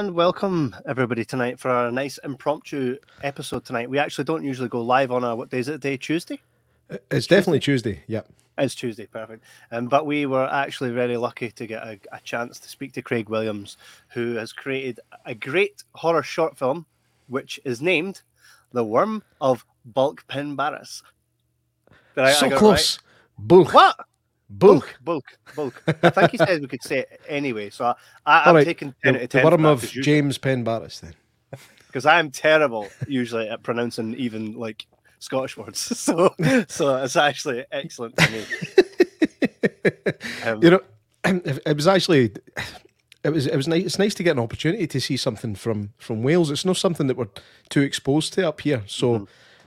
And welcome everybody tonight for our nice impromptu episode tonight. We actually don't usually go live on a what day is it? Day Tuesday. It's definitely Tuesday. Yep. It's Tuesday, perfect. Um, but we were actually very lucky to get a, a chance to speak to Craig Williams, who has created a great horror short film, which is named "The Wyrm of Bwlch Pen Barras." I, so I close. Right? Bulk. What? Bulk. Bulk. Bulk. I think he said we could say it anyway. So I, I, am right. taking 10 the, out of 10. The worm of James Penn-Barras then. Because I'm terrible usually at pronouncing even like Scottish words. So so it's actually excellent for me. Um, you know, it was actually it was it was nice. It's nice to get an opportunity to see something from from Wales. It's not something that we're too exposed to up here. So. Mm-hmm.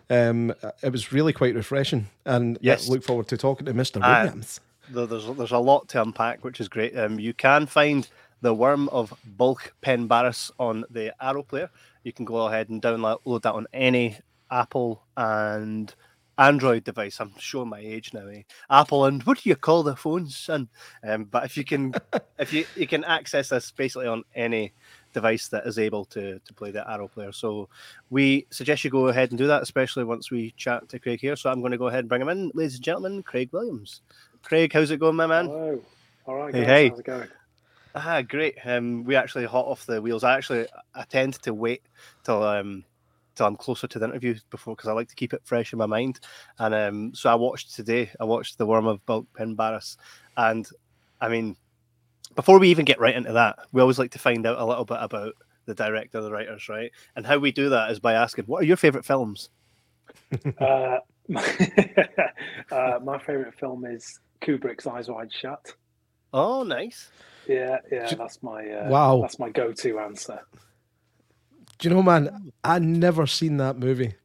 Um, it was really quite refreshing, and yes, look forward to talking to Mr. Uh, Williams. Uh, there's there's a lot to unpack, which is great. Um, you can find the Wyrm of Bwlch Pen Barras on the Arrow Player. You can go ahead and download that on any Apple and Android device. I'm showing my age now. Eh? Apple and what do you call the phones, son? Um, but if you can, if you you can access this basically on any device that is able to to play the Arrow player. So we suggest you go ahead and do that, especially once we chat to Craig here. So I'm going to go ahead and bring him in, ladies and gentlemen. Craig Williams. Craig, how's it going, my man? Hello. All right. Hey, guys. hey. How's it going? Ah, great. Um, we actually hot off the wheels. I actually I tend to wait till um till I'm closer to the interview before because I like to keep it fresh in my mind. And um, so I watched today. I watched the Wyrm of Bwlch Pen Barras, and I mean, before we even get right into that, we always like to find out a little bit about the director, the writers, right? And how we do that is by asking, what are your favorite films? uh, uh, my favorite film is Kubrick's Eyes Wide Shut. Oh, nice. Yeah, yeah, that's my uh, wow. That's my go-to answer. Do you know, man? I never seen that movie.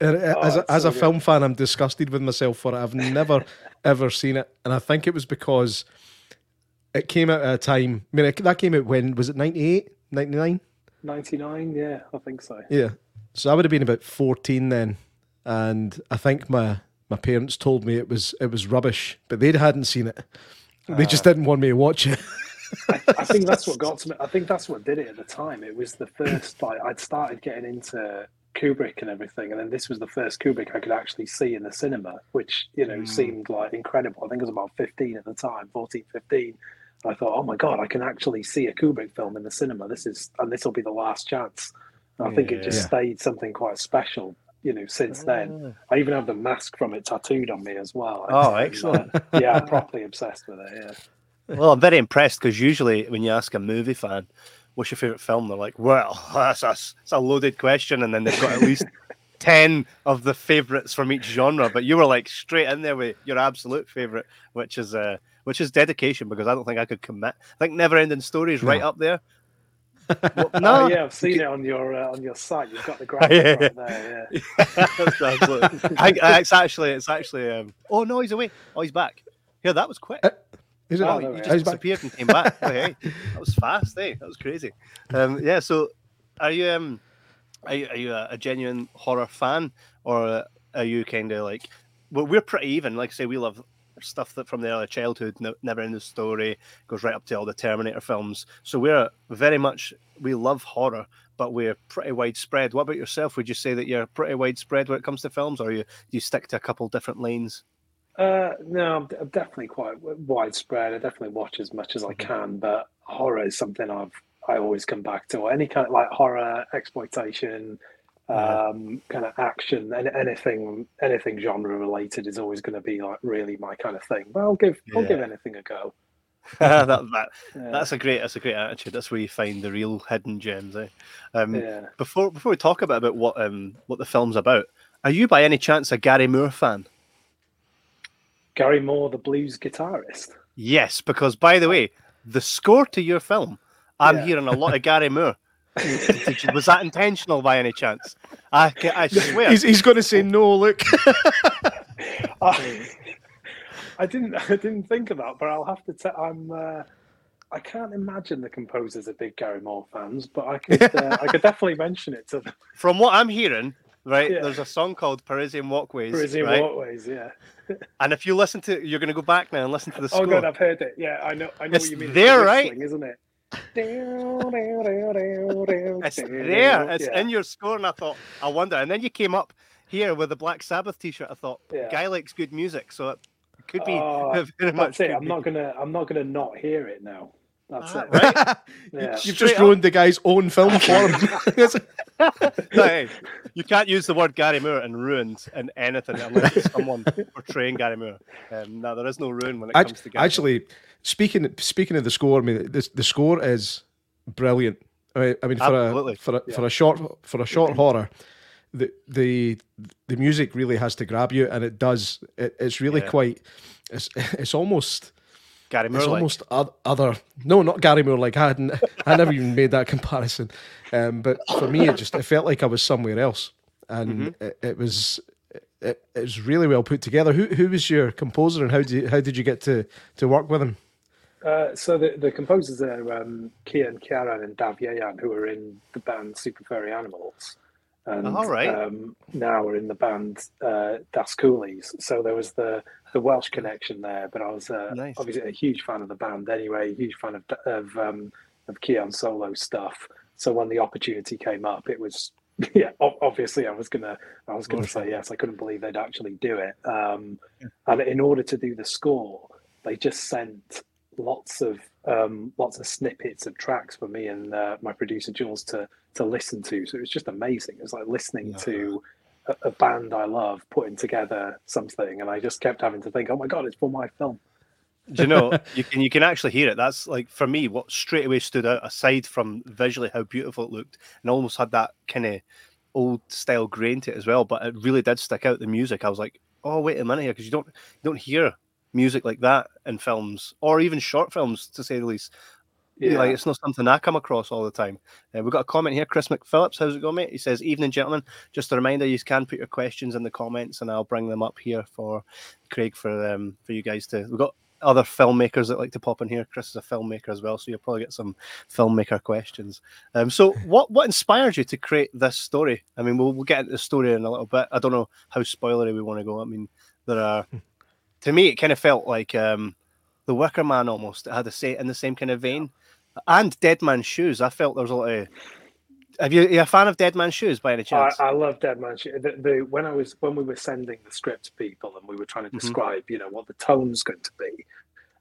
Uh, uh, oh, as a, as so a film fan, I'm disgusted with myself for it. I've never ever seen it, and I think it was because it came out at a time. I mean, it, that came out when was it 98, 99? 99, yeah, I think so. Yeah, so I would have been about fourteen then, and I think my my parents told me it was it was rubbish, but they hadn't seen it. They just didn't want me to watch it. I, I, think that's what got to me. I think that's what did it at the time. It was the first like I'd started getting into Kubrick and everything, and then this was the first Kubrick I could actually see in the cinema, which you know mm. seemed like incredible. I think I was about fifteen at the time, 14, 15. And I thought, oh my god, I can actually see a Kubrick film in the cinema. This is, and this will be the last chance. And I yeah, think it just yeah. stayed something quite special you know, since then. Ah. I even have the mask from it tattooed on me as well. Oh, excellent. Uh, yeah, I'm properly obsessed with it. Yeah. Well, I'm very impressed because usually when you ask a movie fan, what's your favorite film? They're like, well, that's a, that's a loaded question. And then they've got at least 10 of the favorites from each genre. But you were like straight in there with your absolute favorite, which is, uh, which is dedication because I don't think I could commit. I think Never Ending Story is right up there well, no, oh, yeah, I've seen it on your uh, on your site. You've got the graphic yeah, right there. Yeah, I, I, it's actually it's actually. Um, oh no, he's away. Oh, he's back. Yeah, that was quick. Uh, is it? Oh, he just disappeared back. and came back. oh, hey, that was fast. Hey, that was crazy. Um, yeah. So, are you um, are you, are you a, a genuine horror fan, or are you kind of like? Well, we're pretty even. Like I say, we love stuff that from the early childhood, no, Never Ending Story, goes right up to all the Terminator films. So we're very much we love horror, but we're pretty widespread. What about yourself? Would you say that you're pretty widespread when it comes to films, or you do you stick to a couple different lanes? Uh, no, I'm, I'm definitely quite widespread. I definitely watch as much as I mm-hmm. can, but horror is something I've I always come back to. Any kind of like horror, exploitation, um, kind of action and anything anything genre related is always going to be like really my kind of thing. But I'll give yeah. I'll give anything a go. that, that yeah. that's a great that's a great attitude. That's where you find the real hidden gems. Eh? Um, yeah. Before before we talk about about what um what the film's about, are you by any chance a Gary Moore fan? Gary Moore, the blues guitarist. Yes, because by the way, the score to your film, I'm hearing a lot of Gary Moore. Was that intentional by any chance? I, I swear. He's, he's going to say no. Look, I, I, didn't. I didn't think of that, but I'll have to. tell. I'm. Uh, I can't imagine the composers are big Gary Moore fans, but I could. Uh, I could definitely mention it to them. From what I'm hearing, right? Yeah. There's a song called Parisian Walkways. Parisian right? Walkways, yeah. and if you listen to, you're going to go back now and listen to the score. Oh, good, I've heard it. Yeah, I know. I know it's what you mean. It's there, right? Isn't it? It's there. It's yeah. in your score, and I thought, I wonder. And then you came up here with the Black Sabbath T-shirt. I thought, yeah. guy likes good music, so it could be uh, very much. It. I'm not gonna. I'm not gonna not hear it now. That's ah, it. Right? yeah. You've just ruined the guy's own film for him. hey, you can't use the word Gary Moore and ruined in anything unless it's someone portraying Gary Moore. Um, no, there is no ruin when it comes to Gary Actually, Moore. speaking speaking of the score, I mean, the, the score is brilliant. I mean, I mean for Absolutely. a for a, yeah. for a short for a short horror, the the the music really has to grab you, and it does. It, it's really yeah. quite. It's it's almost Gary Moore. It's almost other. No, not Gary Moore. Like I hadn't. I never even made that comparison. Um, but for me, it just it felt like I was somewhere else, and mm-hmm. it, it, was. It, it was really well put together. Who who was your composer, and how did you, how did you get to to work with him? Uh, so the, the composers are um, Cian Ciarán and Daf Ieuan, who are in the band Super Furry Animals, and All right. um, now are in the band uh, Das Koolies. So there was the the Welsh connection there, but I was uh, nice. obviously a huge fan of the band anyway, huge fan of of um, of Cian solo stuff. So when the opportunity came up, it was yeah. Obviously, I was gonna I was gonna say yes. I couldn't believe they'd actually do it. Um, and in order to do the score, they just sent lots of um, lots of snippets of tracks for me and uh, my producer Jules to to listen to. So it was just amazing. It was like listening to a, band I love putting together something, and I just kept having to think, "Oh my god, it's for my film." Do you know you can you can actually hear it? That's like for me, what straight away stood out aside from visually how beautiful it looked, and almost had that kind of old style grain to it as well. But it really did stick out. The music, I was like, "Oh wait a minute here," because you don't you don't hear music like that in films or even short films, to say the least. Yeah. Like it's not something I come across all the time. Uh, we've got a comment here, Chris McPhillips. How's it going, mate? He says, "Evening, gentlemen. Just a reminder, you can put your questions in the comments, and I'll bring them up here for Craig for um for you guys to. We've got other filmmakers that like to pop in here. Chris is a filmmaker as well, so you'll probably get some filmmaker questions. Um, so what what inspired you to create this story? I mean, we'll we'll get into the story in a little bit. I don't know how spoilery we want to go. I mean, there are to me it kind of felt like um the Wicker Man almost. It had the same in the same kind of vein and Dead Man's Shoes. I felt there was a lot of. Have you, are you a fan of Dead Man's Shoes by any chance? I, I love Dead Man's Shoes. The, the, when I was when we were sending the script to people and we were trying to mm-hmm. describe, mm-hmm. you know, what the tone's going to be,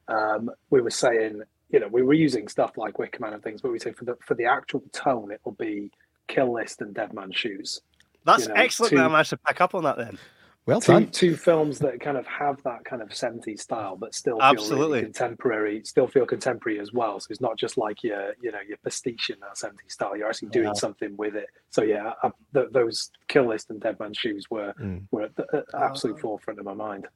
um, we were saying, you know, we were using stuff like Wicker Man and things, but we say for the for the actual tone, it will be Kill List and Dead Man's Shoes. That's you know, excellent. To, that I managed to pick up on that then. Well two, done. Two films that kind of have that kind of 70s style, but still feel Absolutely. Really contemporary, still feel contemporary as well. So it's not just like your, you know, your pastiche in that 70s style. You're actually doing yeah. something with it. So yeah, I, th- those Kill List and Dead Man's Shoes were mm. were at the absolute forefront of my mind.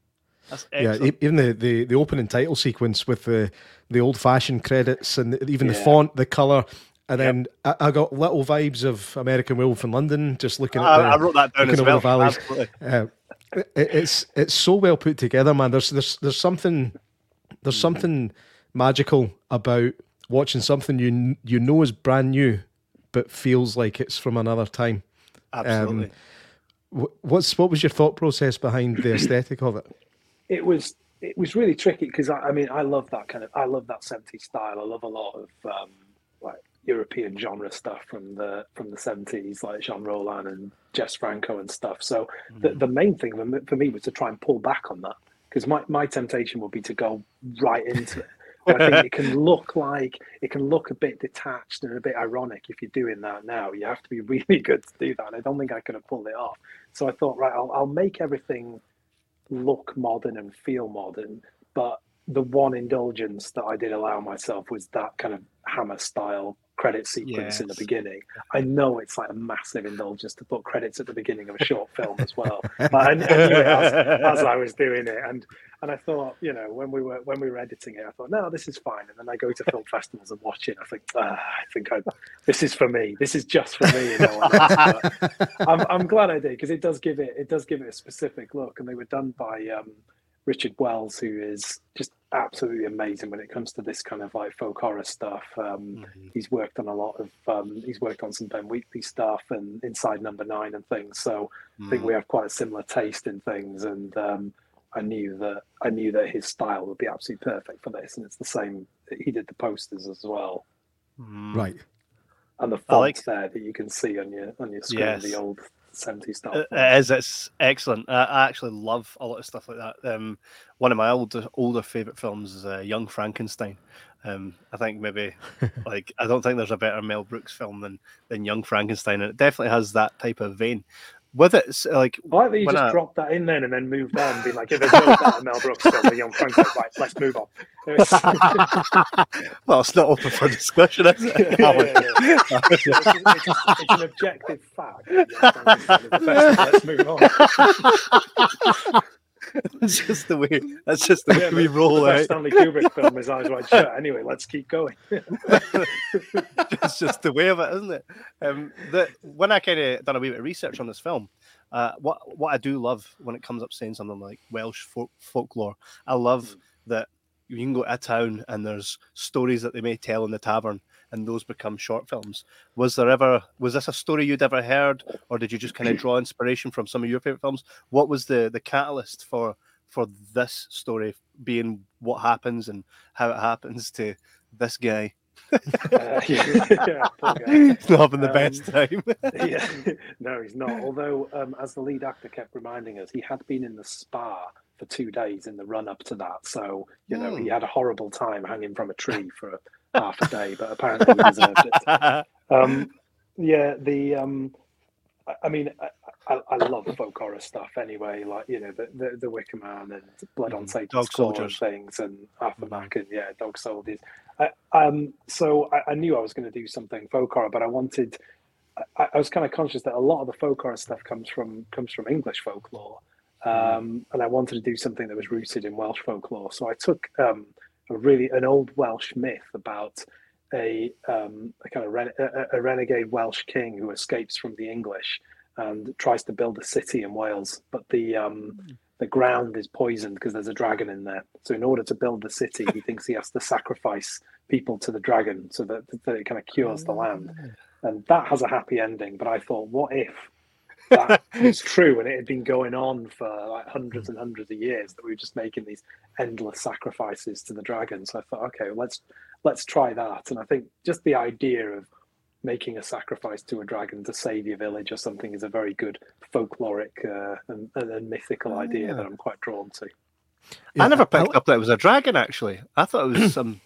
yeah, even the, the, the opening title sequence with the the old fashioned credits and even yeah. the font, the color, and then yep. I, I, got little vibes of American Werewolf in London, just looking at I, the, I wrote that down as well. Valleys. Uh, it, it's it's so well put together, man. There's there's there's something there's something magical about watching something you you know is brand new, but feels like it's from another time. Absolutely. Um, what's what was your thought process behind the aesthetic of it? It was it was really tricky because I, I, mean I love that kind of I love that 70s style. I love a lot of um, European genre stuff from the from the 70s, like Jean Rollin and Jess Franco and stuff. So mm. the, the main thing for me was to try and pull back on that because my, my temptation would be to go right into it. I think it can look like it can look a bit detached and a bit ironic if you're doing that now. You have to be really good to do that. And I don't think I could have pulled it off. So I thought, right, I'll, I'll make everything look modern and feel modern, but the one indulgence that I did allow myself was that kind of hammer style credit sequence yes. in the beginning. I know it's like a massive indulgence to put credits at the beginning of a short film as well. But I, knew it as, as, I was doing it, and and I thought, you know, when we were when we were editing it, I thought, no, this is fine. And then I go to film festivals and watch it. I think, ah, I think I, this is for me. This is just for me. You know, I'm, I'm glad I did because it does give it it does give it a specific look, and they were done by. Um, Richard Wells, who is just absolutely amazing when it comes to this kind of like folk horror stuff. Um, mm-hmm. He's worked on a lot of, um, he's worked on some Ben Wheatley stuff and Inside Number Nine and things. So mm. I think we mm. have quite a similar taste in things. And um, I knew that I knew that his style would be absolutely perfect for this. And it's the same. He did the posters as well. Mm. Right. And the I font like- there that you can see on your on your screen, Yes. the old 70s style. It font. it is. It's excellent. I, I actually love a lot of stuff like that. Um, one of my older older favorite films is uh, Young Frankenstein. Um, I think maybe like I don't think there's a better Mel Brooks film than than Young Frankenstein, and it definitely has that type of vein. It, it's like I like that you just I- dropped that in then and then moved on, being like, if there's no better Mel Brooks film than Young Franco, right, let's move on. well, it's not open for discussion, is it? Yeah, yeah, yeah. it's, it's just- it's an objective fact. that Young Frankenstein is the best. Let's move on. It's just the way. That's just the way Yeah, we roll the out. Stanley Kubrick film is Eyes Wide Shut. Anyway, let's keep going. That's just the way of it, isn't it? Um, the, when I kind of done a wee bit of research on this film, uh, what what I do love when it comes up saying something like Welsh folk, folklore, I love Mm. that you can go to a town and there's stories that they may tell in the tavern, and those become short films. Was there ever was this a story you'd ever heard, or did you just kind of draw inspiration from some of your favorite films? What was the the catalyst for for this story being what happens and how it happens to this guy? Uh, yeah, yeah, guy. He's not having the Um, best time. yeah, no, he's not. Although, um, as the lead actor kept reminding us, he had been in the spa for two days in the run up to that. So, you know, he had a horrible time hanging from a tree for half a day, but apparently he deserved it. Um, yeah, the um, I- I mean, I, I, I love folk horror stuff anyway. Like you know, the the, the Wicker Man and Blood on Mhm. Satan's Dog Soldiers. things, and Mhm. Mack and yeah, Dog Soldiers. I, um, so I, I knew I was going to do something folk horror, but I wanted. I, I was kind of conscious that a lot of the folk horror stuff comes from comes from English folklore, um, and I wanted to do something that was rooted in Welsh folklore. So I took um, a really an old Welsh myth about a, um, a kind of ren- a, a renegade Welsh king who escapes from the English and tries to build a city in Wales, but the um, the ground is poisoned because there's a dragon in there. So in order to build the city, he thinks he has to sacrifice people to the dragon so that, that it kind of cures the land. And that has a happy ending. But I thought, what if that was true and it had been going on for like hundreds and hundreds of years that we were just making these endless sacrifices to the dragon. So I thought, okay, let's let's try that. And I think just the idea of making a sacrifice to a dragon to save your village or something is a very good folkloric uh, and, and, and mythical idea that I'm quite drawn to. Yeah, I never I- picked up that it was a dragon. Actually, I thought it was some.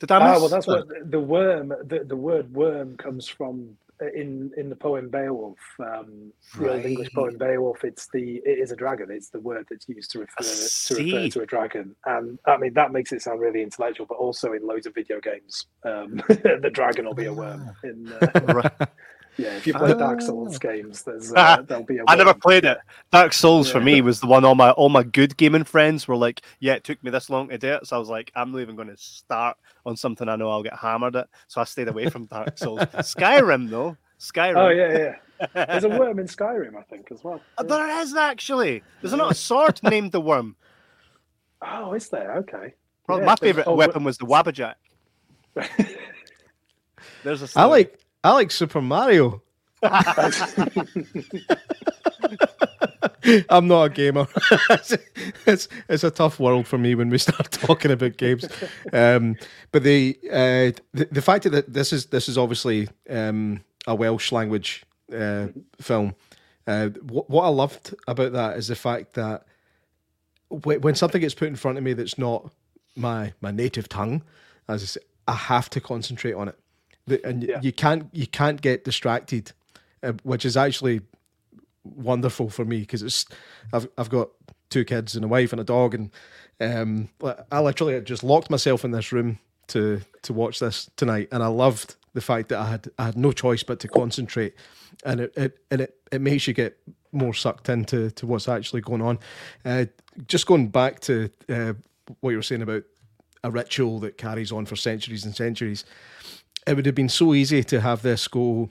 Did I Ah, well, that's what the worm. The, the word worm comes from in in the poem Beowulf. Um, The old English poem Beowulf. It's the it is a dragon. It's the word that's used to refer to refer to a dragon. And I mean that makes it sound really intellectual, but also in loads of video games, um, the dragon will be a worm. In uh, Right. Yeah, if you play Dark Ah. Souls games, there's uh, there'll be a. I never played it. Dark Souls for me was the one all my all my good gaming friends were like, yeah, it took me this long to do it. So I was like, I'm not even going to start on something I know I'll get hammered at. So I stayed away from Dark Souls. Skyrim though, Skyrim. Oh yeah, yeah. There's a worm in Skyrim, I think, as well. Uh, Yeah. There is actually. There's not a sword named the worm. Oh, is there? Okay. Well, Yeah, my favorite oh, weapon was the Wabbajack. There's a I story. like I like Super Mario. I'm not a gamer. it's, it's it's a tough world for me when we start talking about games. Um, but the, uh, the the fact that this is this is obviously um, a Welsh language uh, film. Uh, what, what I loved about that is the fact that when, when something gets put in front of me that's not my my native tongue, as I, say, I have to concentrate on it, and Yeah. you can't you can't get distracted, uh, which is actually wonderful for me because it's I've I've got two kids and a wife and a dog and um I literally just locked myself in this room to to watch this tonight and I loved the fact that I had I had no choice but to concentrate and it, it and it, it makes you get more sucked into to what's actually going on. Uh, just going back to uh, what you were saying about a ritual that carries on for centuries and centuries, it would have been so easy to have this go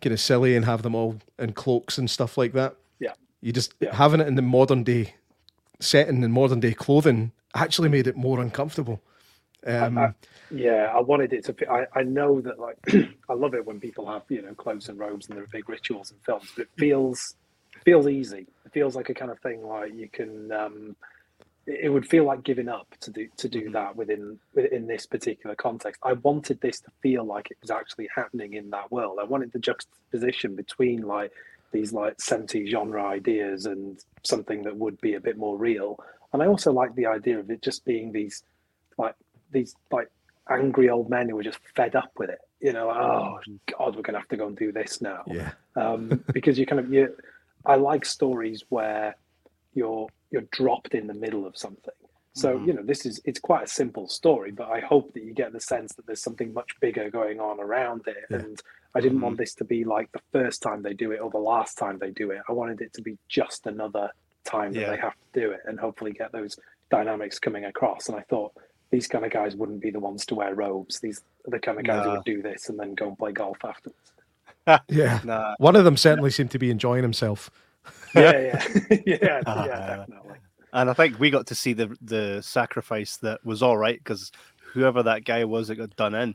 kind of silly and have them all in cloaks and stuff like that. Yeah. You just Yeah. having it in the modern day setting and modern day clothing actually made it more uncomfortable. Um, I- Yeah, I wanted it to. Be, I I know that like I love it when people have you know clothes and robes and there are big rituals and films, but it feels feels easy. It feels like a kind of thing like you can um, it would feel like giving up to do to do Mhm. that within within this particular context. I wanted this to feel like it was actually happening in that world. I wanted the juxtaposition between like these like 70 genre ideas and something that would be a bit more real. And I also like the idea of it just being these like these like angry old men who were just fed up with it. You know, oh God, we're gonna have to go and do this now Yeah. um, because you kind of you. I like stories where you're you're dropped in the middle of something. So Mhm. you know this is it's quite a simple story, but I hope that you get the sense that there's something much bigger going on around it. Yeah. And I didn't Mhm. want this to be like the first time they do it or the last time they do it. I wanted it to be just another time that Yeah. they have to do it, and hopefully get those dynamics coming across. And I thought these kind of guys wouldn't be the ones to wear robes. These are the kind of guys who would do this and then go and play golf afterwards. Yeah. Nah, One of them certainly seemed to be enjoying himself. Yeah, yeah, yeah, Ah, yeah, definitely. and I think we got to see the the sacrifice that was all right because whoever that guy was that got done in,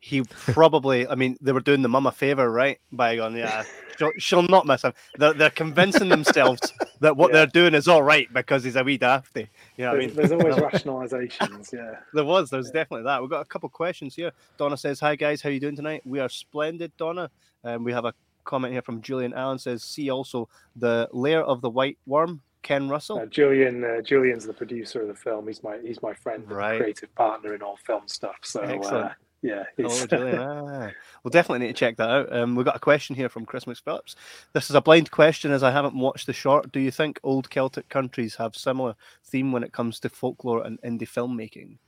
he probably. I mean, they were doing the mum a favor, right? By going, yeah, she'll, she'll not miss him. They're, they're convincing themselves that what Yeah. they're doing is all right because he's a wee dafty. You know what I mean? there's always rationalizations, yeah. There was, there's definitely that. We've got a couple questions here. Donna says, "Hi guys, how you doing tonight? We are splendid, Donna." And we have a comment here from Julian Allen says, "See also the lair of the white worm, Ken Russell." Uh, Julian, uh, Julian's the producer of the film. He's my he's my friend, Right. creative partner in all film stuff. So Excellent. uh, yeah, Oh, Julian. ah. We'll definitely need to check that out. Um, we've got a question here from Chris McPhillips. This is a blind question as I haven't watched the short. Do you think old Celtic countries have similar theme when it comes to folklore and indie filmmaking?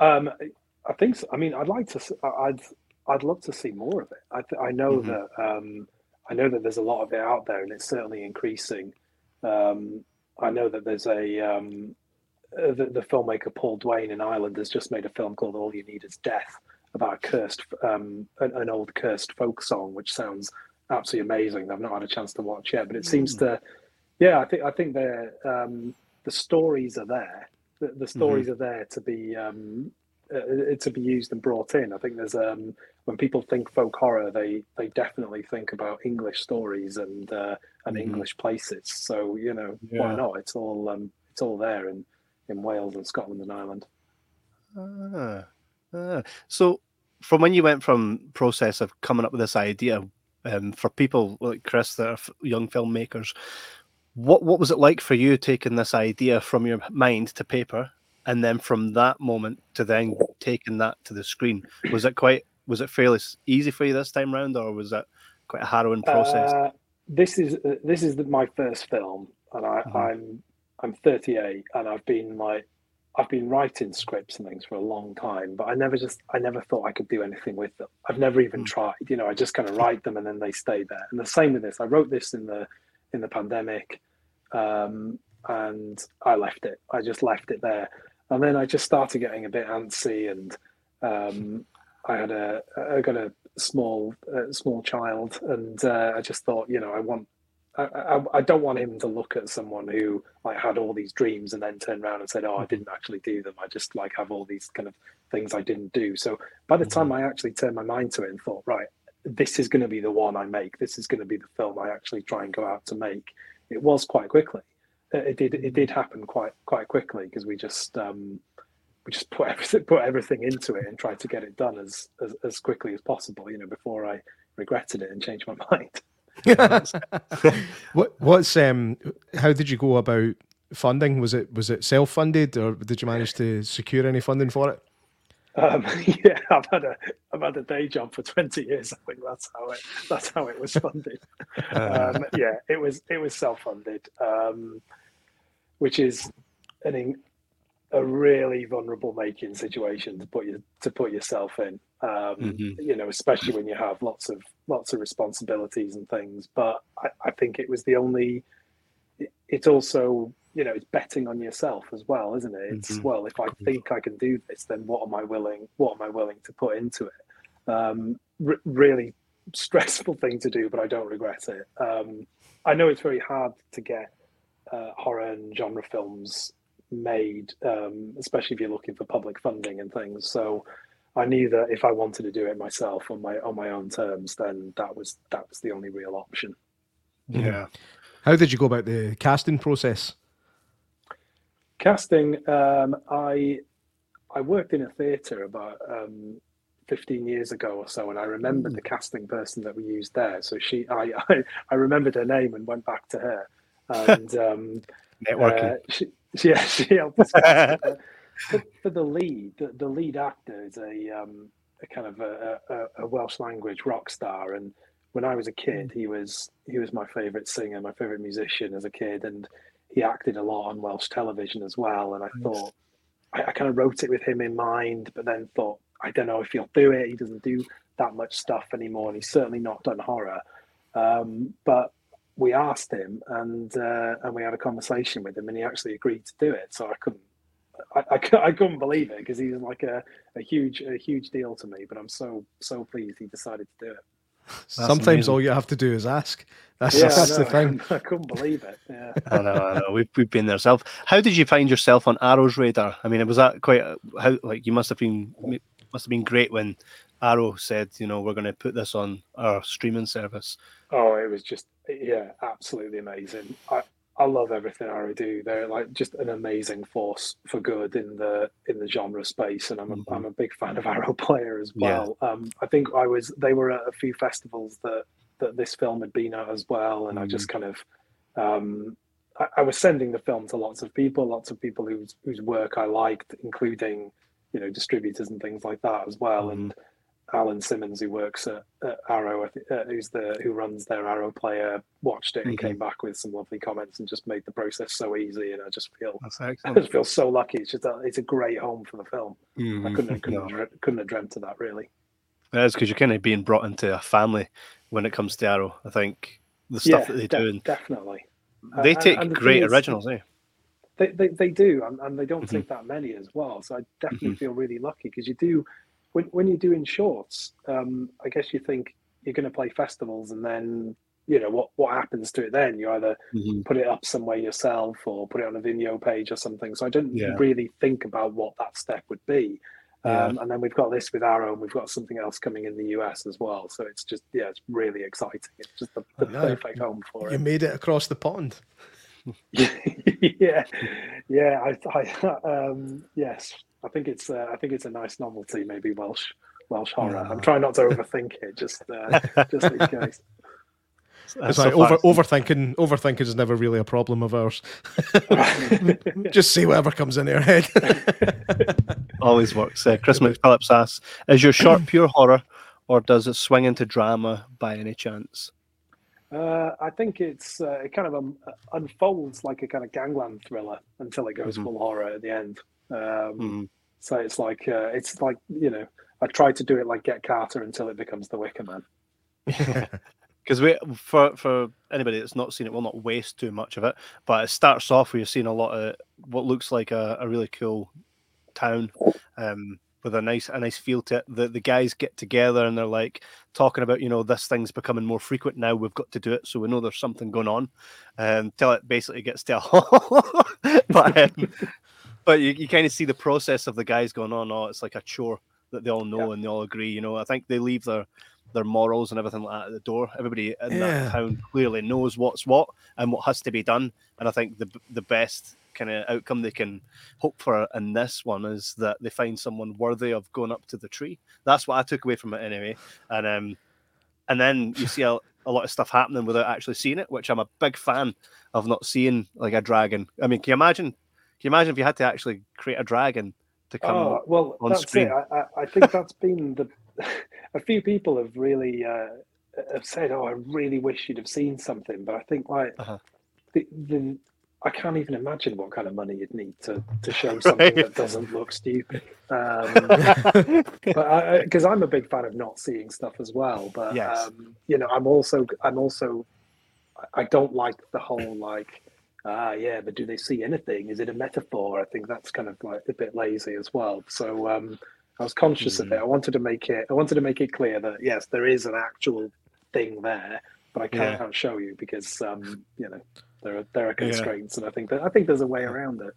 Um, I think. So. I mean, I'd like to. I'd. I'd love to see more of it. I. th- I know Mhm. that. Um, I know that there's a lot of it out there, and it's certainly increasing. Um, I know that there's a. Um, uh, the, the filmmaker Paul Duane in Ireland has just made a film called All You Need Is Death about a cursed, um, an, an old cursed folk song, which sounds absolutely amazing. I've not had a chance to watch yet, but it seems to. Yeah, I think I think the um, the stories are there. The, the stories are there to be um, uh, to be used and brought in. I think there's um, when people think folk horror, they they definitely think about English stories and uh, and Mhm. English places. So you know Yeah. why not? It's all um, it's all there in in Wales and Scotland and Ireland. Ah, ah. So, from when you went from process of coming up with this idea, um, for people like Chris that are f- young filmmakers, what what was it like for you taking this idea from your mind to paper, and then from that moment to then taking that to the screen? Was it quite was it fairly easy for you this time round, or was it quite a harrowing process? Uh, this is uh, this is the, my first film, and I, Mhm. I'm I'm 38, and I've been like I've been writing scripts and things for a long time, but I never just I never thought I could do anything with them. I've never even Mm. tried. You know, I just kind of write them and then they stay there. And the same with this. I wrote this in the in the pandemic, um, and I left it. I just left it there, and then I just started getting a bit antsy, and um, I had a I got a small uh, small child, and uh, I just thought, you know, I want. I, I, I don't want him to look at someone who like had all these dreams and then turn around and said, "Oh, I didn't actually do them. I just like have all these kind of things I didn't do." So by the time I actually turned my mind to it and thought, right, this is going to be the one I make. This is going to be the film I actually try and go out to make. It was quite quickly. It did. It did happen quite quite quickly because we just um, we just put everything put everything into it and tried to get it done as, as as quickly as possible. You know, before I regretted it and changed my mind. what what's um how did you go about funding? Was it was it self funded or did you manage to secure any funding for it? Um, yeah, I've had a I've had a day job for twenty years. I think that's how it that's how it was funded. um, yeah, it was it was self funded, um, which is an a really vulnerable making situation to put you to put yourself in. Um, Mhm. You know, especially when you have lots of lots of responsibilities and things. But I, I think it was the only. it- It's also you know it's betting on yourself as well, isn't it? It's Mhm. well, if I think I can do this, then what am I willing? What am I willing to put into it? Um, r- really stressful thing to do, but I don't regret it. Um, I know it's very hard to get uh, horror and genre films made, um, especially if you're looking for public funding and things. So I knew that if I wanted to do it myself on my on my own terms, then that was that was the only real option. Yeah. How did you go about the casting process? Casting, um, I I worked in a theatre about um, 15 years ago or so, and I remembered mm. the casting person that we used there. So she, I, I, I remembered her name and went back to her. And um, networking. Uh, she, yeah, she helped us. for, for, the lead, the, the, lead actor is a, um, a kind of a, a, a, Welsh language rock star, and when I was a kid, he was he was my favourite singer, my favourite musician as a kid, and he acted a lot on Welsh television as well. And I thought I, I kind of wrote it with him in mind, but then thought I don't know if he'll do it. He doesn't do that much stuff anymore, and he's certainly not done horror. Um, but we asked him, and uh, and we had a conversation with him, and he actually agreed to do it. So I couldn't, I, I, I couldn't believe it because he's like a, a huge a huge deal to me. But I'm so so pleased he decided to do it. Sometimes amazing. all you have to do is ask. That's, yeah, that's the thing. I couldn't believe it. Yeah. I know, I know. We've, we've been there ourselves. How did you find yourself on Arrow's radar? I mean, it was that quite how like you must have been must have been great when Arrow said, you know, we're going to put this on our streaming service. Oh, it was just yeah, absolutely amazing. I I love everything Arrow do. They're like just an amazing force for good in the in the genre space, and I'm a, mm-hmm. I'm a big fan of Arrow player as well. Yeah. Um, I think I was they were at a few festivals that that this film had been at as well, and mm-hmm. I just kind of um, I, I, was sending the film to lots of people, lots of people whose whose work I liked, including you know distributors and things like that as well, mm-hmm. and Alan Simmons, who works at, at Arrow, uh, who's the who runs their Arrow player, watched it and came back with some lovely comments and just made the process so easy. And I just feel I just feel so lucky. It's just a, it's a great home for the film. Mm-hmm. I couldn't couldn't, no. couldn't have dreamt of that really. Is because you're kind of being brought into a family when it comes to Arrow. I think the stuff yeah, that they de- do, and definitely, they take and, and great originals, eh? They, they, they do, and, and they don't mm-hmm. take that many as well. So I definitely mm-hmm. feel really lucky because you do when when you're doing shorts, um, I guess you think you're going to play festivals, and then you know what what happens to it then. You either mm-hmm. put it up somewhere yourself or put it on a Vimeo page or something. So I didn't yeah. really think about what that step would be. Yeah. Um, and then we've got this with Arrow, and we've got something else coming in the US as well. So it's just yeah, it's really exciting. It's just the, the perfect home for you it. You made it across the pond. yeah, yeah. I, I um, yes, I think it's uh, I think it's a nice novelty, maybe Welsh Welsh horror. I'm trying not to overthink it, just uh, just in case. It's like over, overthinking. Overthinking is never really a problem of ours. Just see whatever comes in your head. Always works. Uh, Chris McPhillips asks: Is your short pure horror, or does it swing into drama by any chance? Uh, I think it's uh, it kind of um, unfolds like a kind of gangland thriller until it goes mm-hmm. full horror at the end. Um, mm-hmm. So it's like uh, it's like you know I tried to do it like Get Carter until it becomes the Wicker Man. Because we for for anybody that's not seen it, will not waste too much of it. But it starts off where you're seeing a lot of what looks like a, a really cool town. Um, with a nice a nice feel to it. The the guys get together and they're like talking about you know this thing's becoming more frequent now. We've got to do it, so we know there's something going on. Until um, it basically gets to a but um, but you, you kind of see the process of the guys going on. Oh, it's like a chore that they all know yeah. and they all agree. You know, I think they leave their their morals and everything like that at the door. Everybody in yeah. that town clearly knows what's what and what has to be done. And I think the the best kind of outcome they can hope for in this one is that they find someone worthy of going up to the tree. That's what I took away from it anyway. And um, and then you see a, a lot of stuff happening without actually seeing it, which I'm a big fan of not seeing like a dragon. I mean, can you imagine? Can you imagine if you had to actually create a dragon to come oh, well, on that's screen? It. I, I think that's been the. a few people have really uh, have said, "Oh, I really wish you'd have seen something," but I think like uh-huh. the, the I can't even imagine what kind of money you'd need to, to show something right. that doesn't look stupid. Um, but because I'm a big fan of not seeing stuff as well, but yes. um, you know, I'm also I'm also I don't like the whole like ah yeah, but do they see anything? Is it a metaphor? I think that's kind of like a bit lazy as well. So um, I was conscious mm. of it. Hmm. I wanted to make it I wanted to make it clear that yes, there is an actual thing there, but I can't, yeah. show you because um, you know there are there are constraints, yeah. and I think that I think there's a way around it.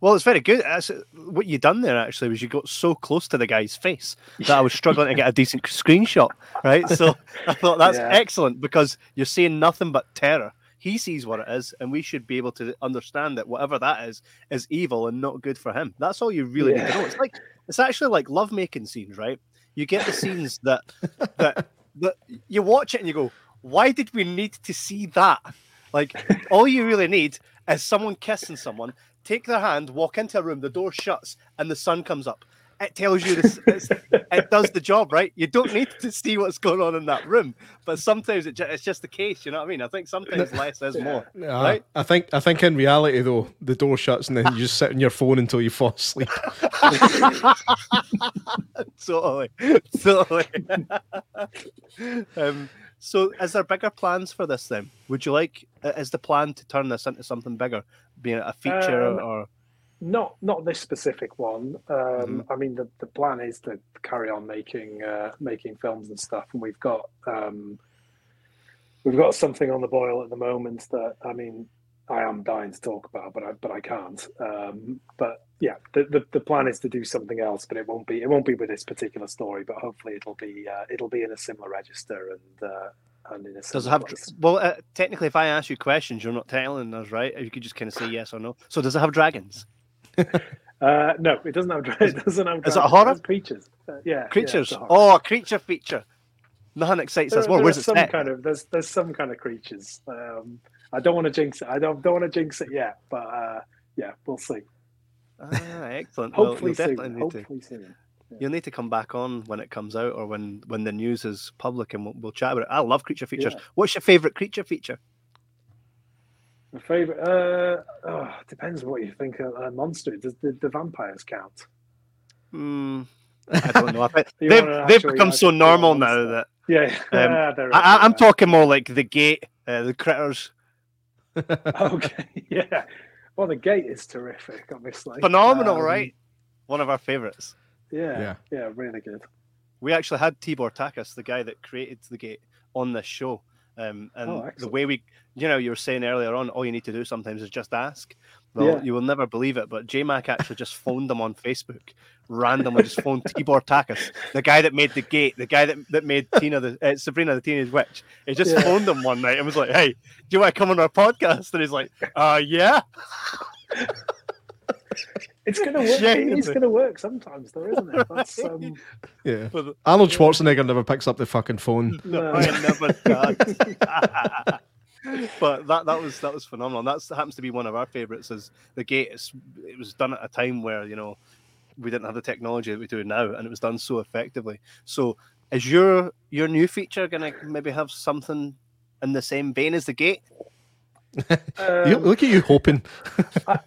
Well, it's very good. That's, what you done there actually was you got so close to the guy's face that I was struggling to get a decent screenshot. Right, so I thought that's yeah. excellent because you're seeing nothing but terror He sees what it is, and we should be able to understand that whatever that is is evil and not good for him. That's all you really yeah. need to know. It's like it's actually like love making scenes, right? You get the scenes that that that you watch it and you go, why did we need to see that? Like all you really need is someone kissing someone, take their hand, walk into a room, the door shuts, and the sun comes up it tells you this, it does the job, right? You don't need to see what's going on in that room, but sometimes it, it's just the case. You know what I mean? I think sometimes less is more. Yeah, right? I think I think in reality though, the door shuts and then you just sit on your phone until you fall asleep. totally, totally. um, so, is there bigger plans for this then? Would you like? Is the plan to turn this into something bigger, being a feature um, or? Not not this specific one. Um, mm-hmm. I mean, the, the plan is to carry on making uh, making films and stuff, and we've got um, we've got something on the boil at the moment that I mean I am dying to talk about, but I but I can't. Um, but yeah, the, the, the plan is to do something else, but it won't be it won't be with this particular story. But hopefully, it'll be uh, it'll be in a similar register and. Uh, and in a Does it have place. well? Uh, technically, if I ask you questions, you're not telling us, right? You could just kind of say yes or no. So, does it have dragons? Uh, no, it doesn't have. It doesn't have. Is it a horror? creatures. Uh, yeah, creatures. Yeah, oh, a creature feature. Nothing excites there, us more. Where's it some set? kind of there's there's some kind of creatures. Um, I don't want to jinx it. I don't don't want to jinx it yet, but uh, yeah, we'll see. Ah, excellent. Hopefully well, soon. Hopefully to, soon. Yeah. You'll need to come back on when it comes out or when when the news is public, and we'll, we'll chat about it. I love creature features. Yeah. What's your favorite creature feature? My favorite uh, oh, depends what you think of a monster. Does the, the vampires count? Mm, I don't know. I think they've, they've become so normal now that yeah, um, I, am talking more like the gate, uh, the critters. okay, yeah. Well, the gate is terrific, obviously. Phenomenal, um, right? One of our favorites. Yeah, yeah, yeah, really good. We actually had Tibor Takács, the guy that created the gate, on this show. Um, and oh, the way we, you know, you were saying earlier on, all you need to do sometimes is just ask. Well, yeah. you will never believe it, but Jay Mack actually just phoned them on Facebook, randomly just phoned Tibor Takács, the guy that made the gate, the guy that, that made Tina the uh, Sabrina the Teenage Witch. He just yeah. phoned them one night and was like, "Hey, do you want to come on our podcast?" And he's like, "Uh, yeah." It's gonna work. it's gonna work sometimes, though, isn't it? That's, um... Yeah. Arnold Schwarzenegger never picks up the fucking phone. No, I never does. but that that was that was phenomenal. That happens to be one of our favorites. Is the gate? It was done at a time where you know we didn't have the technology that we do now, and it was done so effectively. So, is your your new feature going to maybe have something in the same vein as the gate? Um, look at you hoping. I,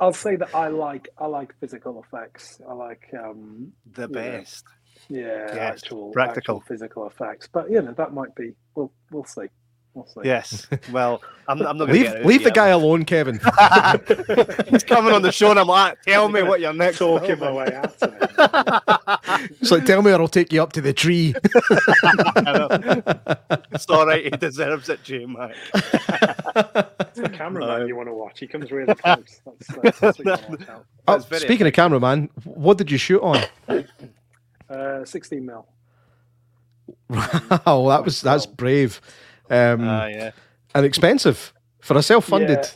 will say that I like I like physical effects. I like um, the best. Know, yeah, yes. actual practical actual physical effects. But you know that might be. We'll we'll see. We'll. Yes. Well, I'm, I'm not leave leave the guy alone, Kevin. He's coming on the show, and I'm like, tell me what you're next. Talking my way out. it's like, tell me, or I'll take you up to the tree. it's all right. He deserves it, Jay Mack. it's the cameraman no. you want to watch. He comes really close. That's, that's, that's oh, speaking of cameraman, what did you shoot on? Uh, 16 mil. Wow, that was that's brave. Um, uh, yeah. And expensive for a self-funded. Yeah.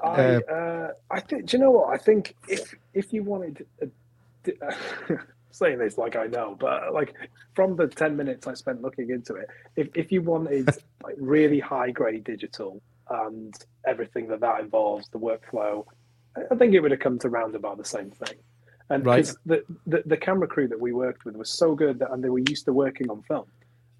I, uh, uh, I think. Do you know what? I think if if you wanted, a, saying this like I know, but like from the ten minutes I spent looking into it, if if you wanted like really high grade digital and everything that that involves, the workflow, I think it would have come to round about the same thing. And because right. the, the, the camera crew that we worked with was so good that and they were used to working on film,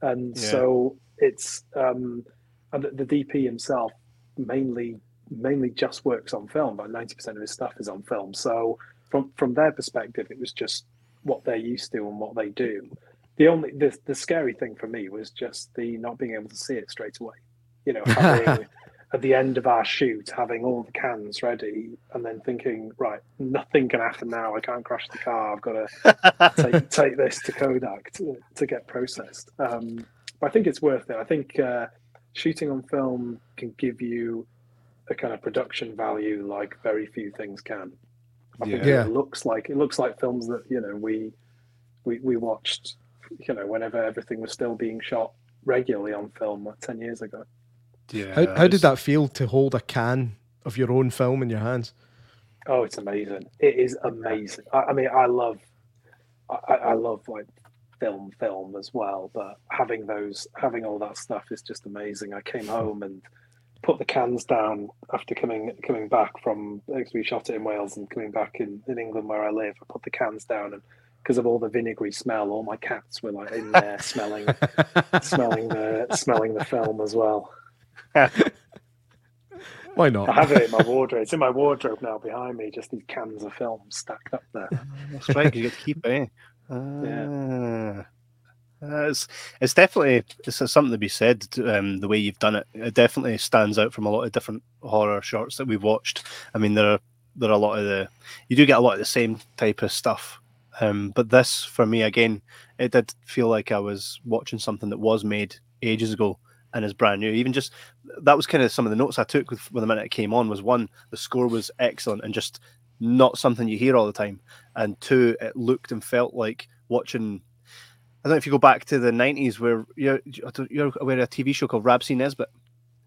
and yeah. so it's um, the, the DP himself mainly mainly just works on film. About ninety percent of his stuff is on film. So from from their perspective, it was just what they're used to and what they do. The only the, the scary thing for me was just the not being able to see it straight away. You know, having at the end of our shoot, having all the cans ready, and then thinking, right, nothing can happen now. I can't crash the car. I've got to take, take this to Kodak to, to get processed. Um, but I think it's worth it. I think uh, shooting on film can give you a kind of production value like very few things can. I yeah. think it looks like it looks like films that you know we we we watched you know whenever everything was still being shot regularly on film like ten years ago. Yeah. How, how did that feel to hold a can of your own film in your hands? Oh, it's amazing! It is amazing. I, I mean, I love, I, I, love like film, film as well. But having those, having all that stuff is just amazing. I came home and put the cans down after coming coming back from because we shot it in Wales and coming back in, in England where I live. I put the cans down and because of all the vinegary smell, all my cats were like in there smelling smelling the smelling the film as well. Why not? I have it in my wardrobe. It's in my wardrobe now behind me, just these cans of film stacked up there. That's right, you get to keep it. Eh? Yeah. It's it's definitely it's something to be said. Um, the way you've done it, it definitely stands out from a lot of different horror shorts that we've watched. I mean, there are there are a lot of the you do get a lot of the same type of stuff. Um, but this, for me, again, it did feel like I was watching something that was made ages ago and is brand new. Even just that was kind of some of the notes I took with, when the minute it came on was one, the score was excellent and just not something you hear all the time, and two, it looked and felt like watching I don't know if you go back to the nineties where you're you're aware of a TV show called Rab C. Nesbitt.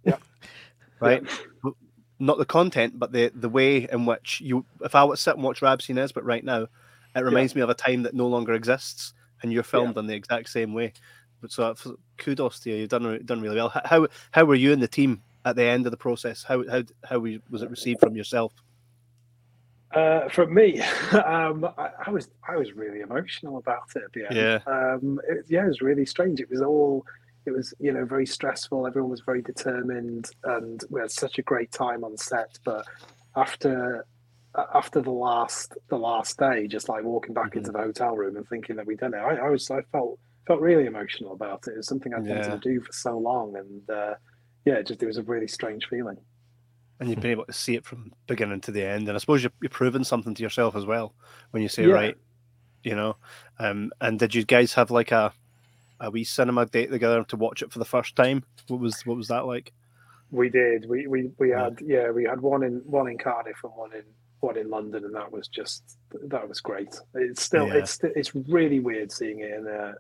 Yeah. right. Yeah. Not the content, but the the way in which you. If I would sit and watch Rab C. Nesbitt right now, it reminds yeah. me of a time that no longer exists, and you're filmed yeah. in the exact same way. But so kudos to you. You've done done really well. How how were you and the team at the end of the process? How how how was it received from yourself? Uh, from me, um, I, I, was I was really emotional about it at the end. Yeah, um, it, yeah, it was really strange. It was all it was you know very stressful. Everyone was very determined, and we had such a great time on set. But after after the last the last day, just like walking back mm-hmm. into the hotel room and thinking that we'd done it, I, I, was I felt felt really emotional about it. It was something I'd wanted to do for so long, and uh, yeah, just it was a really strange feeling and you've been able to see it from beginning to the end. And I suppose you're, you're proving something to yourself as well when you say, yeah. right, you know. Um, and did you guys have like a a wee cinema date together to watch it for the first time? What was what was that like? We did. We we, we had yeah. we had one in one in Cardiff and one in one in London, and that was just that was great. It's still yeah. it's it's really weird seeing it in a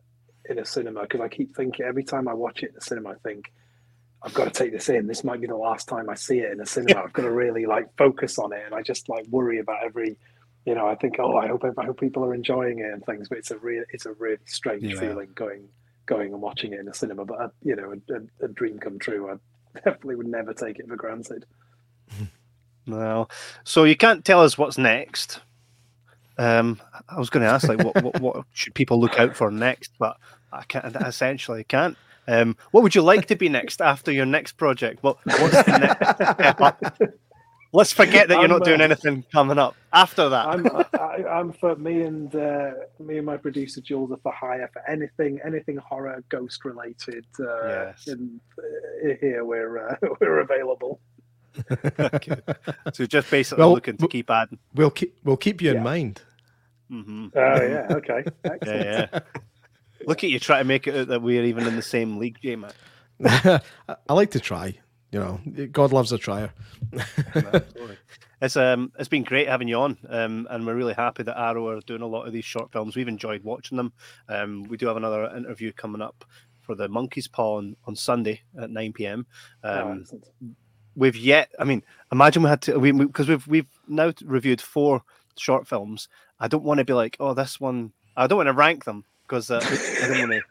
in a cinema because I keep thinking every time I watch it in the cinema, I think I've got to take this in. This might be the last time I see it in a cinema. Yeah. I've got to really like focus on it, and I just like worry about every. You know, I think, oh, I hope I hope people are enjoying it and things. But it's a real, it's a really strange yeah. feeling going going and watching it in a cinema. But uh, you know, a, a, a, dream come true. I definitely would never take it for granted. Well, so you can't tell us what's next. Um, I was going to ask, like, what, what, what should people look out for next? But I can't. Essentially, can't. Um, what would you like to be next after your next project? What, what's the next step up? Let's forget that you're I'm, not doing uh, anything coming up after that. I'm, I, am for me and uh, me and my producer Jules are for hire for anything, anything horror, ghost related. Uh, yes. In, uh, here we're uh, we're available. okay. So just basically well, looking to keep adding. We'll keep we'll keep you yeah. in mind. Mm-hmm. Oh yeah. Okay. Excellent. Yeah. yeah. Look at you trying to make it out that we're even in the same league, J man. I like to try. You know, God loves a trier. it's um, it's been great having you on, um, and we're really happy that Arrow are doing a lot of these short films. We've enjoyed watching them. Um, we do have another interview coming up for the Monkey's Paw on, on Sunday at nine pm. Um, oh, we've yet, I mean, imagine we had to, we because we, we've we've now reviewed four short films. I don't want to be like, oh, this one. I don't want to rank them because uh, I don't want to.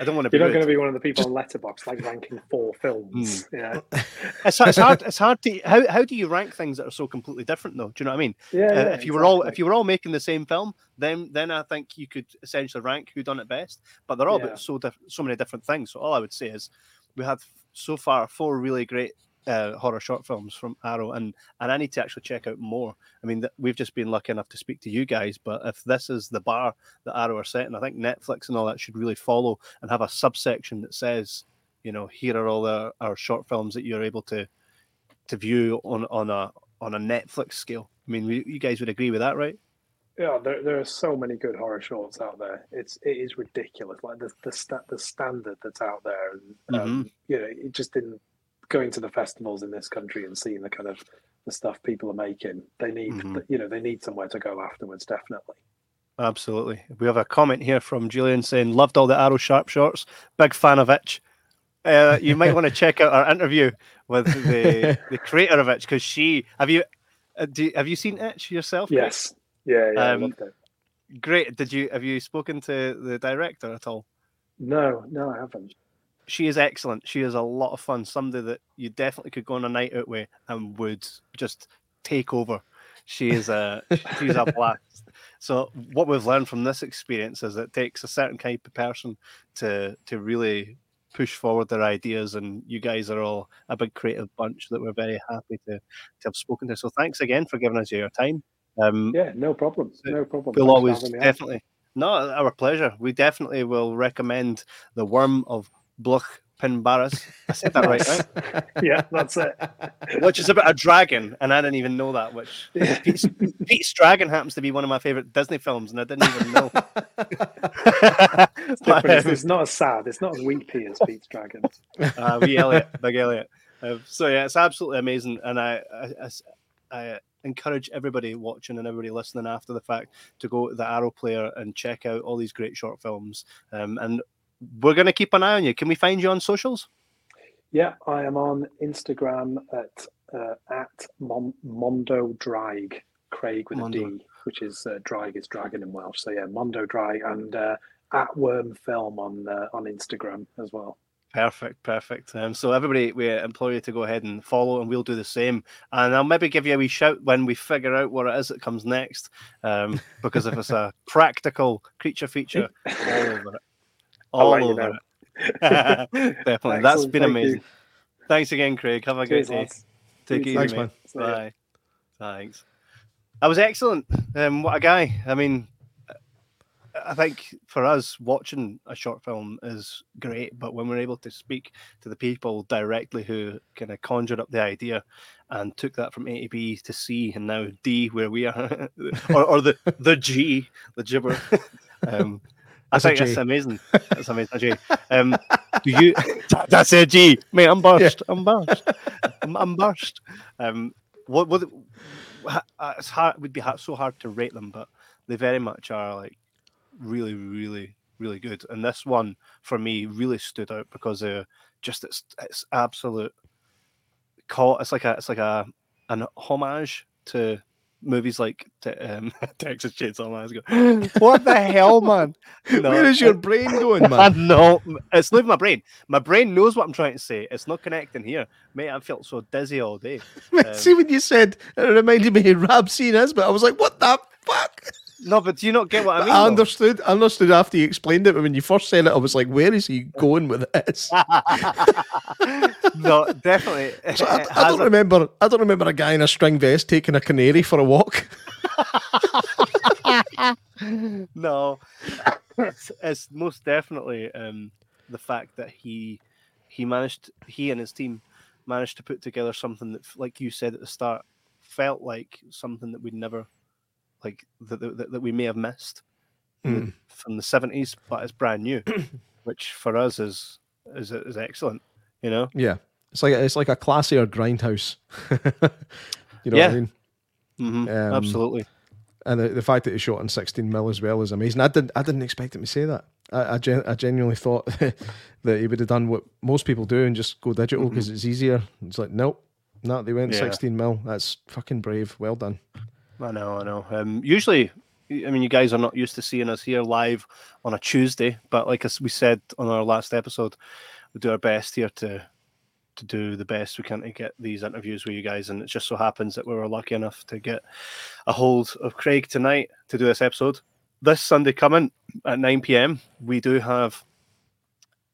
I don't want to. You're not going to be one of the people Just... on Letterboxd like ranking four films. Mm. Yeah, it's, it's, hard. It's hard to how how do you rank things that are so completely different though? Do you know what I mean? Yeah. Uh, yeah if you exactly. were all if you were all making the same film, then then I think you could essentially rank who done it best. But they're all yeah. so diff- so many different things. So all I would say is we have so far four really great uh, horror short films from Arrow, and and I need to actually check out more. I mean, th- we've just been lucky enough to speak to you guys, but if this is the bar that Arrow are setting, I think Netflix and all that should really follow and have a subsection that says, you know, here are all the, our short films that you're able to to view on on a on a Netflix scale. I mean, we, you guys would agree with that, right? Yeah, there, there are so many good horror shorts out there. It's it is ridiculous. Like the the, sta- the standard that's out there, and um, mm-hmm. you know, it just didn't going to the festivals in this country and seeing the kind of the stuff people are making, they need mm-hmm. you know they need somewhere to go afterwards. Definitely. Absolutely. We have a comment here from Julian saying, "Loved all the Arrow Sharp shorts. Big fan of Itch." uh, you might want to check out our interview with the the creator of it because she have you, uh, do, have you seen it yourself? Yes. Yeah. Yeah. Um, great. Did you have you spoken to the director at all? No, no, I haven't. She is excellent. She is a lot of fun. Somebody that you definitely could go on a night out with and would just take over. She is a she's a blast. So what we've learned from this experience is it takes a certain type of person to to really push forward their ideas and you guys are all a big creative bunch that we're very happy to, to have spoken to. So thanks again for giving us your time. Um, yeah, no problem. No problem. We'll always definitely. No, our pleasure. We definitely will recommend the Wyrm of Bluch Pinbarus. I said that right, right? yeah, that's it. Which is about a dragon, and I didn't even know that. Which Pete's, Pete's Dragon happens to be one of my favorite Disney films, and I didn't even know. it's, but, um, it's, not as sad. It's not as weepy as Pete's Dragon. Uh, wee Elliot, Big Elliot. Uh, so yeah, it's absolutely amazing, and I, I, I, I encourage everybody watching and everybody listening after the fact to go to the Arrow Player and check out all these great short films. Um, and we're going to keep an eye on you. Can we find you on socials? Yeah, I am on Instagram at uh, at Mon- Mondo Draig, Craig with Mondo. a D, which is uh, draig is dragon in Welsh. So yeah, Mondo Draig and uh, at Wyrm Film on uh, on Instagram as well. Perfect, perfect. Um, so everybody, we implore you to go ahead and follow, and we'll do the same. And I'll maybe give you a wee shout when we figure out what it is that comes next, um, because if it's a practical creature feature, all over it, all over it. Definitely, Excellent, that's been amazing. You. Thanks again, Craig. Have a Cheers, great day. Take it easy, Thanks, man. Bye. Thanks. That was excellent. Um, what a guy. I mean, I think for us, watching a short film is great, but when we're able to speak to the people directly who kind of conjured up the idea and took that from A to B to C and now D where we are, or, or the the G, the gibber. Um, I think that's amazing. That's amazing. Um, do you? That's a G, mate. I'm burst. Yeah. I'm burst. I'm, I'm burst. Um, what? What? It's hard. It would be so hard to rate them, but they very much are like really, really, really good. And this one for me really stood out because uh, just it's it's absolute call. It's like a it's like a an homage to movies like um, Texas Chainsaw Massacre. what the hell, man? No, Where is your brain going, man? no, it's leaving my brain. My brain knows what I'm trying to say. It's not connecting here, mate. I felt so dizzy all day. Um, See when you said it reminded me of Rab Scenes, but I was like, what the fuck? No, but do you not get what I mean? I understood. I understood after you explained it, but when you first said it, I was like, "Where is he going with this?" no, definitely. So I, I, don't a... remember. I don't remember a guy in a string vest taking a canary for a walk. no, it's, it's, most definitely um, the fact that he he managed he and his team managed to put together something that, like you said at the start, felt like something that we'd never like that, that, that we may have missed mm. from the seventies, but it's brand new, which for us is is is excellent. You know? Yeah, it's like it's like a classier grindhouse. you know yeah. what I mean? Mm-hmm. Um, Absolutely. And the, the fact that he shot in 16 mil as well is amazing. I didn't I didn't expect him to say that. I, I, gen- I genuinely thought that he would have done what most people do and just go digital because mm-hmm. it's easier. It's like nope, no, they went yeah. 16 mil. That's fucking brave. Well done. I know, I know. Um, usually, I mean, you guys are not used to seeing us here live on a Tuesday, but like as we said on our last episode, we do our best here to to do the best we can to get these interviews with you guys. And it just so happens that we were lucky enough to get a hold of Craig tonight to do this episode. This Sunday coming at 9 p.m., we do have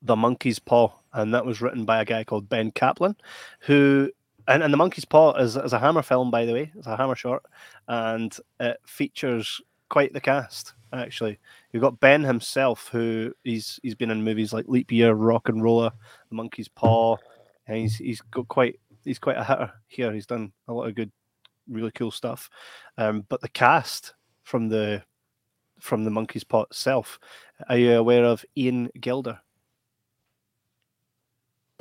The Monkey's Paw, and that was written by a guy called Ben Kaplan, who and, and the monkey's paw is, is a hammer film by the way. It's a hammer short. And it features quite the cast actually. You've got ben himself who he's he's been in movies like leap year rock and roller the monkey's paw. And he's he's got quite he's quite a hitter here. He's done a lot of good really cool stuff. Um, but the cast from the from the monkey's paw itself are you aware of Ian Gelder?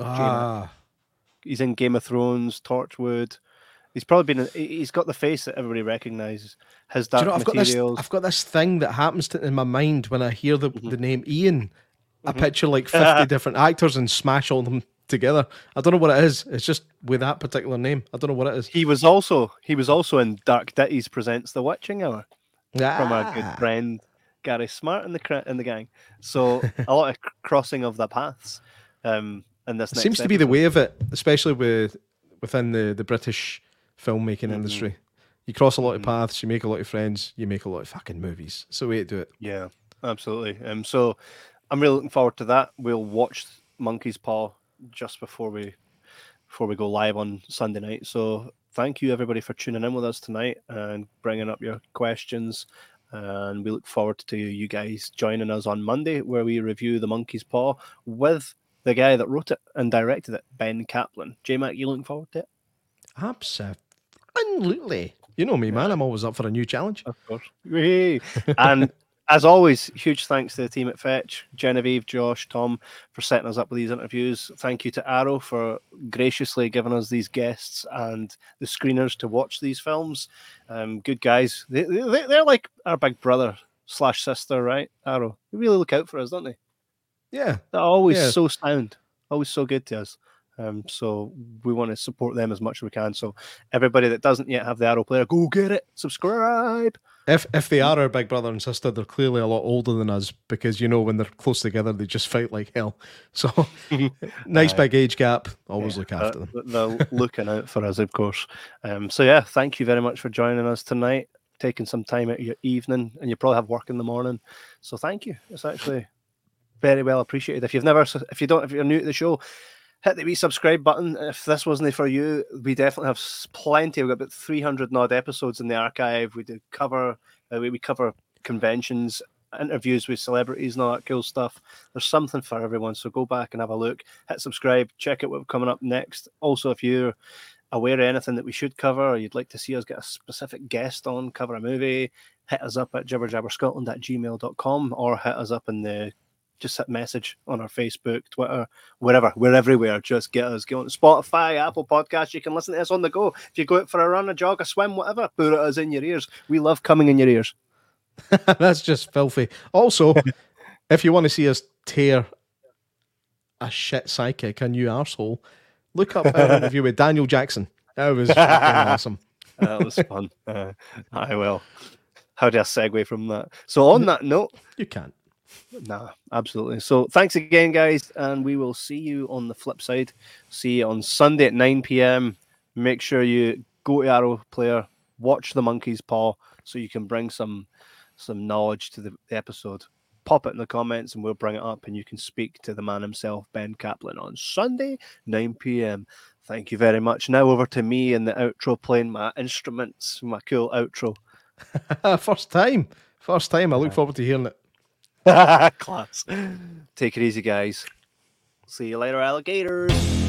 Ah he's in Game of Thrones, Torchwood. He's probably been. He's got the face that everybody recognizes. His dark you know, I've materials. Got this, I've got this thing that happens to, in my mind when I hear the, mm-hmm. the name Ian. I mm-hmm. picture like 50 different actors and smash all them together. I don't know what it is. It's just with that particular name. I don't know what it is. He was also he was also in Dark Ditties presents The Witching Hour ah. from our good friend Gary Smart in the in the gang. So a lot of crossing of the paths. Um, and this seems to be the way of it, especially with within the the British filmmaking mm-hmm. industry. You cross a lot of mm-hmm. paths, you make a lot of friends, you make a lot of fucking movies. It's the way to do it. Yeah, absolutely. Um, so I'm really looking forward to that. We'll watch Monkey's Paw just before we before we go live on Sunday night. So thank you everybody for tuning in with us tonight and bringing up your questions. And we look forward to you guys joining us on Monday where we review the Monkey's Paw with the guy that wrote it and directed it, Ben Kaplan. Jay Mack, you looking forward to it? Absolutely. You know me, man. I'm always up for a new challenge. Of course. and as always, huge thanks to the team at Fetch, Genevieve, Josh, Tom, for setting us up with these interviews. Thank you to Arrow for graciously giving us these guests and the screeners to watch these films. Um, good guys. They, they, they're like our big brother slash sister, right? Arrow. They really look out for us, don't they? Yeah. They're always yeah. so sound, always so good to us. Um, so we want to support them as much as we can. So everybody that doesn't yet have the Arrow player, go get it. Subscribe. If if they are our big brother and sister, they're clearly a lot older than us because you know when they're close together, they just fight like hell. So nice uh, big age gap. Always yeah, look after them. They're looking out for us, of course. Um, so yeah, thank you very much for joining us tonight. Taking some time out of your evening, and you probably have work in the morning. So thank you. It's actually very well appreciated. If you've never, if you don't, if you're new to the show, hit the wee subscribe button. If this wasn't for you, we definitely have plenty. We've got about 300 odd episodes in the archive. We do cover, uh, we, we cover conventions, interviews with celebrities, and all that cool stuff. There's something for everyone. So go back and have a look, hit subscribe, check out what's coming up next. Also, if you're aware of anything that we should cover, or you'd like to see us get a specific guest on, cover a movie, hit us up at jibberjabberscotland at gmail.com or hit us up in the just hit message on our Facebook, Twitter, wherever. We're everywhere. Just get us. Go on Spotify, Apple Podcasts. You can listen to us on the go. If you go out for a run, a jog, a swim, whatever, put it us in your ears. We love coming in your ears. That's just filthy. Also, if you want to see us tear a shit psychic, a new arsehole, look up an interview with Daniel Jackson. That was awesome. that was fun. Uh, I will. How do I segue from that? So on that note, you can't. Nah, absolutely. So thanks again, guys, and we will see you on the flip side. See you on Sunday at 9 p.m. Make sure you go to Arrow Player, watch the Monkey's Paw, so you can bring some some knowledge to the, episode. Pop it in the comments, and we'll bring it up, and you can speak to the man himself, Ben Kaplan, on Sunday 9 p.m. Thank you very much. Now over to me and the outro, playing my instruments, my cool outro. First time, first time. I look forward to hearing it. Class. Take it easy, guys. See you later, alligators.